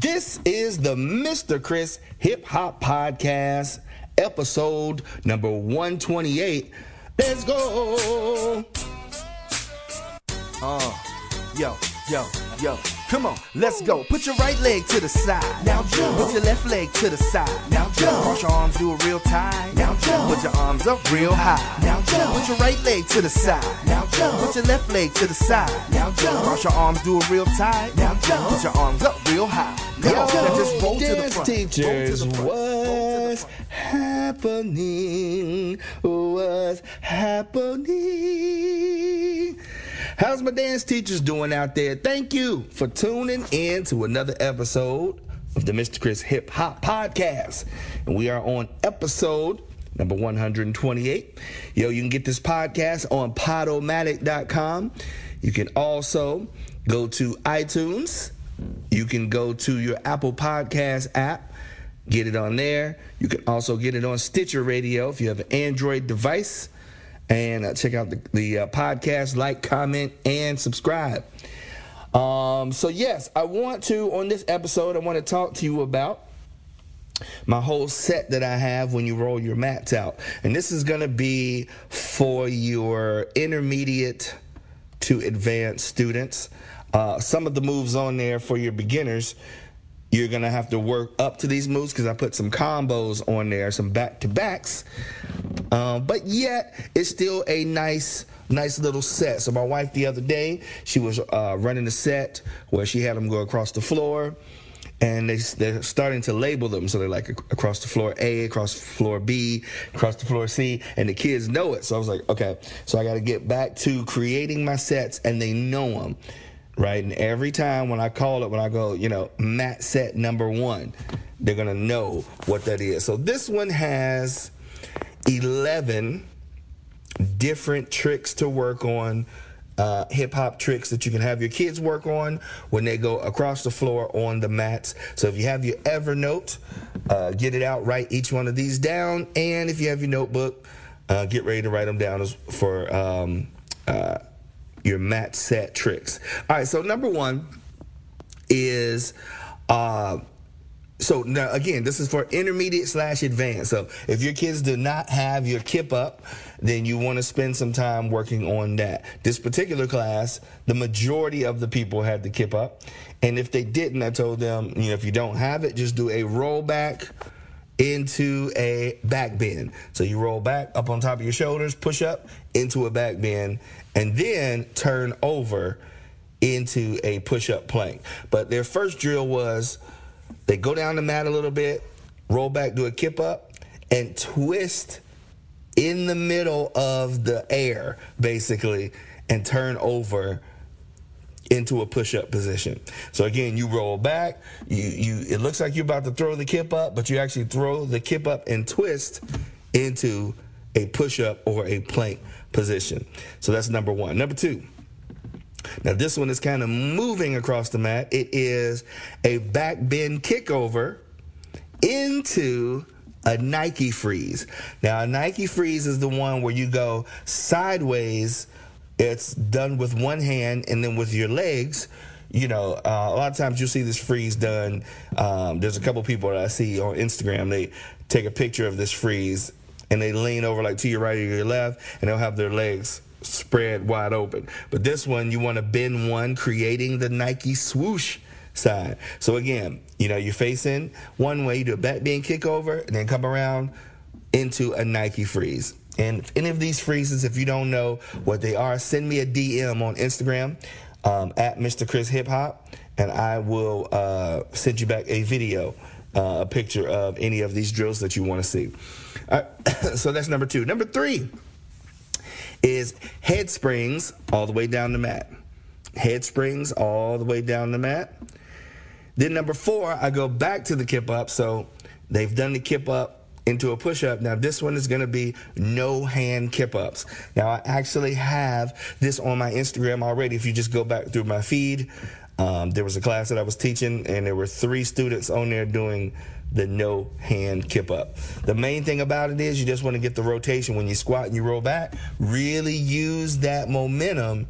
This is the Mr. Chris Hip Hop Podcast, episode number 128. Let's go. Uh, yo, yo, yo. Come on, let's go. Put your right leg to the side. Now jump. Put your left leg to the side. Now jump. Cross your arms, do it real tight. Now jump. Put your arms up real high. Now jump. Put your right leg to the side. Now jump. Put your left leg to the side. Now jump. Cross your arms, do it real tight. Now jump. Put your arms up real high. Come on, now just roll to the front. Teachers, the front. Roll to the what's happening? What's happening? How's my dance teachers doing out there? Thank you for tuning in to another episode of the Mr. Chris Hip Hop Podcast. And we are on episode number 128. Yo, you can get this podcast on podomatic.com. You can also go to iTunes. You can go to your Apple Podcast app, get it on there. You can also get it on Stitcher Radio if you have an Android device. And uh, check out the, the uh, podcast, like, comment, and subscribe. Um, so, yes, I want to, on this episode, I want to talk to you about my whole set that I have when you roll your mats out. And this is going to be for your intermediate to advanced students. Uh, some of the moves on there for your beginners, you're to have to work up to these moves because I put some combos on there, some back to backs. Um, but yet, it's still a nice nice little set. So my wife the other day, she was uh, running a set where she had them go across the floor, and they they're starting to label them. So they're like across the floor A, across floor B, across the floor C, and the kids know it. So I was like, okay, so I got to get back to creating my sets, and they know them. Right, and every time when I call it, when I go, you know, mat set number one, they're gonna know what that is. So this one has 11 different tricks to work on, uh, hip hop tricks that you can have your kids work on when they go across the floor on the mats. So if you have your Evernote, uh, get it out, write each one of these down, and if you have your notebook, uh, get ready to write them down for um, uh, your mat set tricks. All right, so number one is. Uh, so now again, this is for intermediate slash advanced. So if your kids do not have your kip up, then you want to spend some time working on that. This particular class, the majority of the people had the kip up, and if they didn't, I told them, you know, if you don't have it, just do a rollback into a back bend. So you roll back up on top of your shoulders, push up into a back bend, and then turn over into a push up plank. But their first drill was they go down the mat a little bit, roll back, do a kip up, and twist in the middle of the air, basically, and turn over into a push-up position. So again, you roll back, you you it looks like you're about to throw the kip up, but you actually throw the kip up and twist into a push-up or a plank position. So that's number 1. Number 2, now this one is kind of moving across the mat. It is a back bend kickover into a Nike freeze. Now a Nike freeze is the one where you go sideways. It's done with one hand and then with your legs. You know, uh, a lot of times you'll see this freeze done. Um, there's a couple people that I see on Instagram. They take a picture of this freeze and they lean over like to your right or your left, and they'll have their legs spread wide open. But this one, you want to bend one, creating the Nike swoosh side. So again, you know, you're facing one way, you do a back bend kick over, and then come around into a Nike freeze. And if any of these freezes, if you don't know what they are, send me a DM on Instagram um, at Mr. Chris Hip Hop, and I will uh, send you back a video, uh, a picture of any of these drills that you want to see. So that's number two. Number three is head springs all the way down the mat. Head springs all the way down the mat. Then number four, I go back to the kip up. So they've done the kip up into a push up. Now this one is going to be no hand kip ups. Now I actually have this on my Instagram already. If you just go back through my feed, um, there was a class that I was teaching, and there were three students on there doing the no hand kip up. The main thing about it is you just want to get the rotation when you squat and you roll back. Really use that momentum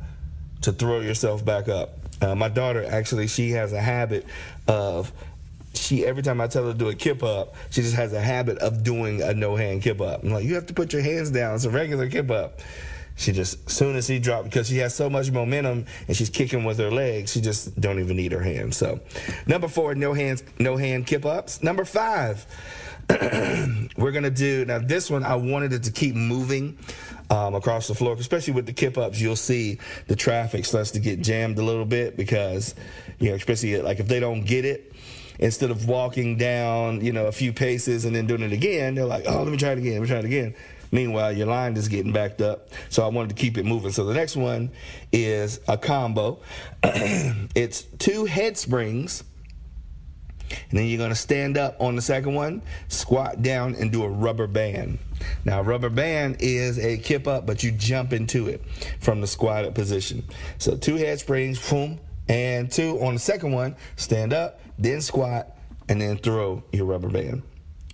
to throw yourself back up. Uh, my daughter actually, she has a habit of she every time I tell her to do a kip up, she just has a habit of doing a no hand kip up. I'm like, you have to put your hands down. It's a regular kip up. She just as soon as he dropped because she has so much momentum and she's kicking with her legs, she just don't even need her hands. So, number four, no hands, no hand kip ups. Number five, we're gonna do now. This one I wanted it to keep moving um, across the floor, especially with the kip ups. You'll see the traffic starts to get jammed a little bit because you know, especially like if they don't get it instead of walking down, you know, a few paces and then doing it again, they're like, oh, let me try it again, let me try it again. Meanwhile, your line is getting backed up. So I wanted to keep it moving. So the next one is a combo. it's two head springs. And then you're going to stand up on the second one, squat down, and do a rubber band. Now, rubber band is a kip up, but you jump into it from the squatted position. So, two head springs, boom, and two on the second one, stand up, then squat, and then throw your rubber band.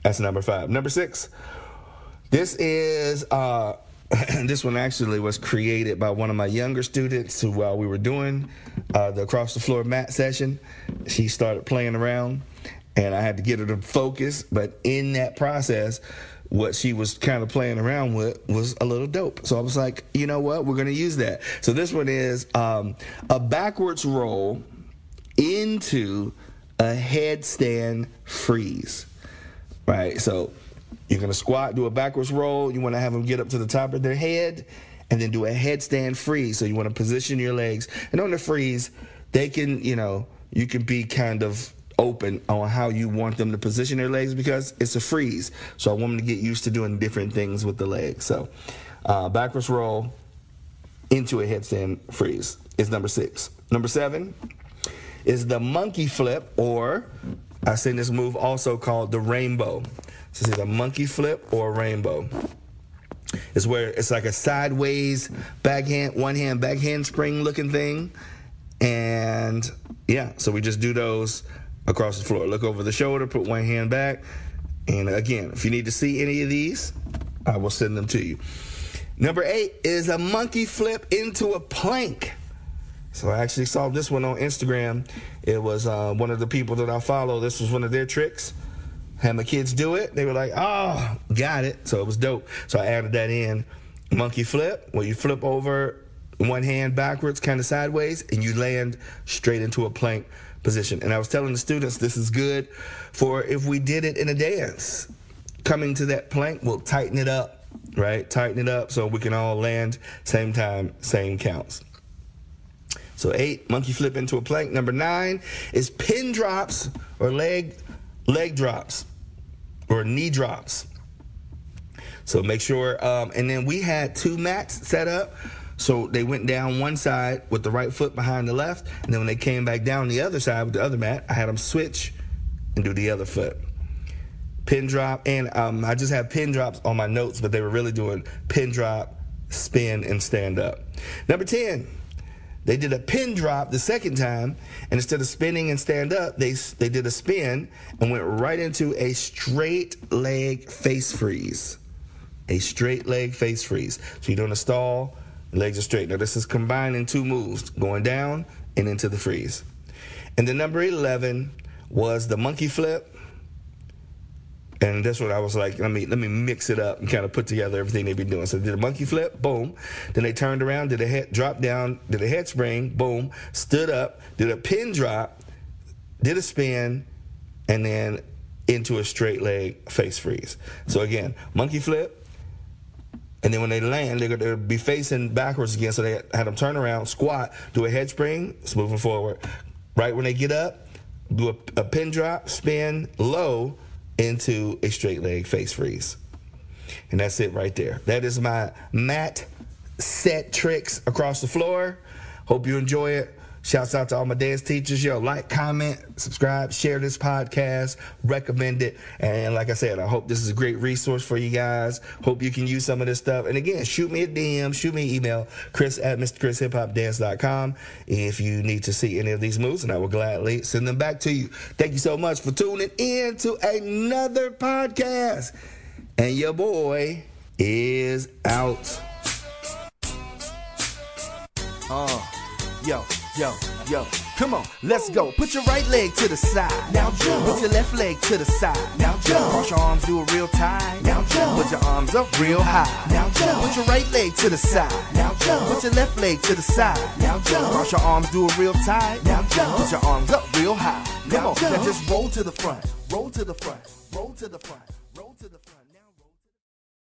That's number five. Number six, this is uh, this one actually was created by one of my younger students who, while we were doing uh, the across the floor mat session, she started playing around, and I had to get her to focus. But in that process, what she was kind of playing around with was a little dope. So I was like, you know what, we're going to use that. So this one is um, a backwards roll into a headstand freeze. Right. So you're going to squat, do a backwards roll. You want to have them get up to the top of their head and then do a headstand freeze. So you want to position your legs. And on the freeze, they can, you know, you can be kind of open on how you want them to position their legs because it's a freeze. So I want them to get used to doing different things with the legs. So uh, backwards roll into a headstand freeze is number six. Number seven is the monkey flip, or I've seen this move also called the rainbow. So it's either a monkey flip or a rainbow. It's where it's like a sideways backhand, one hand backhand spring looking thing. And yeah, so we just do those across the floor. Look over the shoulder, put one hand back. And again, if you need to see any of these, I will send them to you. Number eight is a monkey flip into a plank. So I actually saw this one on Instagram. It was uh, one of the people that I follow. This was one of their tricks. Had my kids do it. They were like, oh, got it. So it was dope. So I added that in. Monkey flip, where you flip over one hand backwards, kind of sideways, and you land straight into a plank position. And I was telling the students this is good for if we did it in a dance. Coming to that plank, we'll tighten it up, right? Tighten it up so we can all land same time, same counts. So eight, monkey flip into a plank. Number nine is pin drops or leg leg drops or knee drops. So make sure, um, and then we had two mats set up. So they went down one side with the right foot behind the left, and then when they came back down the other side with the other mat, I had them switch and do the other foot. Pin drop, and um, I just have pin drops on my notes, but they were really doing pin drop, spin, and stand up. Number 10, they did a pin drop the second time, and instead of spinning and stand up, they they did a spin and went right into a straight leg face freeze. A straight leg face freeze. So you're doing a stall, legs are straight. Now this is combining two moves, going down and into the freeze. And the number 11 was the monkey flip and that's what I was like, let me let me mix it up and kind of put together everything they've been doing. So did a monkey flip, boom. Then they turned around, did a head drop down, did a head spring, boom, stood up, did a pin drop, did a spin, and then into a straight leg face freeze. So again, monkey flip, and then when they land, they're going to be facing backwards again. So they had them turn around, squat, do a head spring, it's moving forward. Right when they get up, do a, a pin drop, spin low, into a straight leg face freeze. And that's it right there. That is my mat set tricks across the floor. Hope you enjoy it. Shouts out to all my dance teachers. Yo, like, comment, subscribe, share this podcast, recommend it. And like I said, I hope this is a great resource for you guys. Hope you can use some of this stuff. And again, shoot me a DM, shoot me an email, chris at mrchrishiphopdance.com if you need to see any of these moves, and I will gladly send them back to you. Thank you so much for tuning in to another podcast. And your boy is out. Uh, yo. Yo, yo. Come on, let's go. Put your right leg to the side. Now jump. Put your left leg to the side. Now jump. Cross your arms, do it real tight. Now jump. Put your arms up real high. Now jump. Put your right leg to the side. Now jump. Put your left leg to the side. Now jump. Cross your arms, do it real tight. Now jump. Put your arms up real high. Come on, now just roll to the front. Roll to the front. Roll to the front. Roll to the front.